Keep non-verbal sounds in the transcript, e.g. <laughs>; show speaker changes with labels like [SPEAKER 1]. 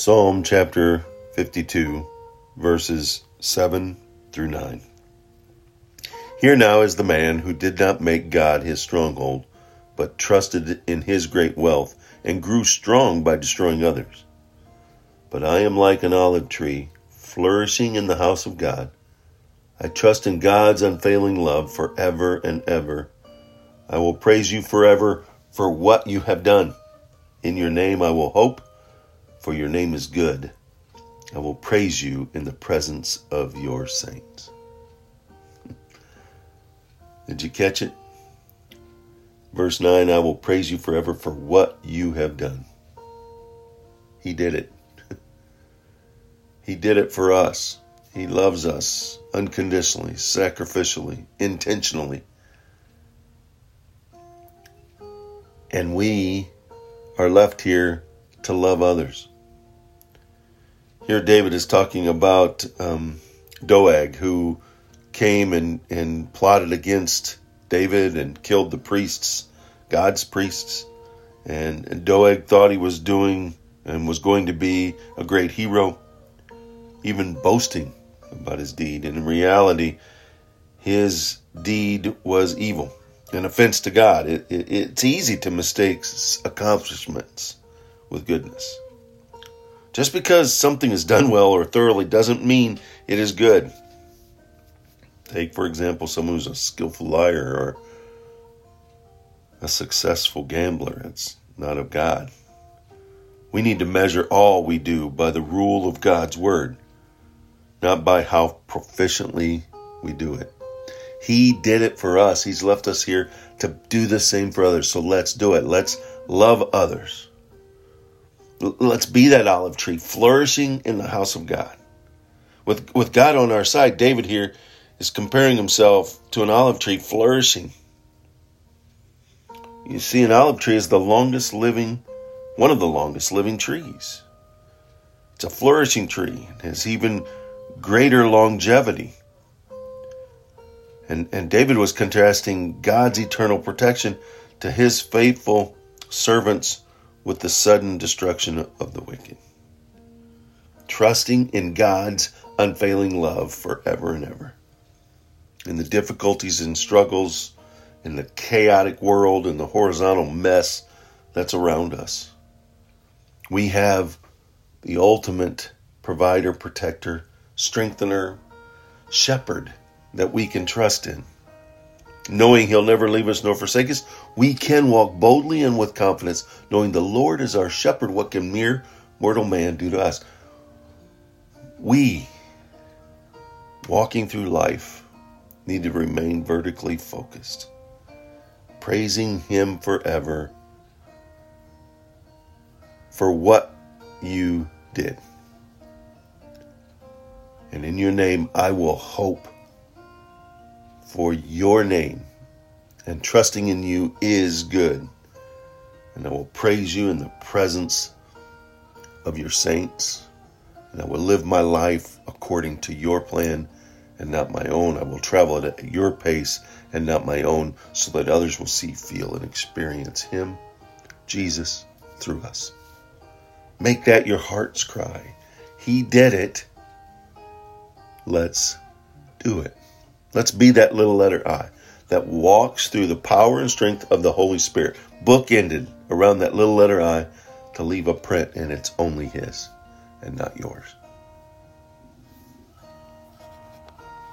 [SPEAKER 1] Psalm chapter 52, verses 7 through 9. Here now is the man who did not make God his stronghold, but trusted in his great wealth and grew strong by destroying others. But I am like an olive tree flourishing in the house of God. I trust in God's unfailing love forever and ever. I will praise you forever for what you have done. In your name I will hope for your name is good. I will praise you in the presence of your saints. <laughs> Did you catch it? Verse 9 I will praise you forever for what you have done. He did it. <laughs> he did it for us. He loves us unconditionally, sacrificially, intentionally. And we are left here to love others. Here, David is talking about um, Doeg, who came and, and plotted against David and killed the priests, God's priests. And, and Doeg thought he was doing and was going to be a great hero, even boasting about his deed. And in reality, his deed was evil, an offense to God. It, it, it's easy to mistake accomplishments with goodness. Just because something is done well or thoroughly doesn't mean it is good. Take, for example, someone who's a skillful liar or a successful gambler. It's not of God. We need to measure all we do by the rule of God's Word, not by how proficiently we do it. He did it for us. He's left us here to do the same for others. So let's do it. Let's love others. Let's be that olive tree flourishing in the house of God. With, with God on our side, David here is comparing himself to an olive tree flourishing. You see, an olive tree is the longest living, one of the longest living trees. It's a flourishing tree. It has even greater longevity. And, and David was contrasting God's eternal protection to his faithful servants with the sudden destruction of the wicked. Trusting in God's unfailing love forever and ever. In the difficulties and struggles, in the chaotic world, in the horizontal mess that's around us. We have the ultimate provider, protector, strengthener, shepherd that we can trust in knowing he'll never leave us nor forsake us, we can walk boldly and with confidence, knowing the Lord is our shepherd. What can mere mortal man do to us? We, walking through life, need to remain vertically focused, praising Him forever for what you did. And in your name, I will hope for your name, and trusting in you is good. And I will praise you in the presence of your saints, and I will live my life according to your plan and not my own. I will travel at your pace and not my own, so that others will see, feel, and experience Him, Jesus, through us. Make that your heart's cry. He did it. Let's do it. Let's be that little letter I that walks through the power and strength of the Holy Spirit, bookended around that little letter I to leave a print, and it's only His and not yours.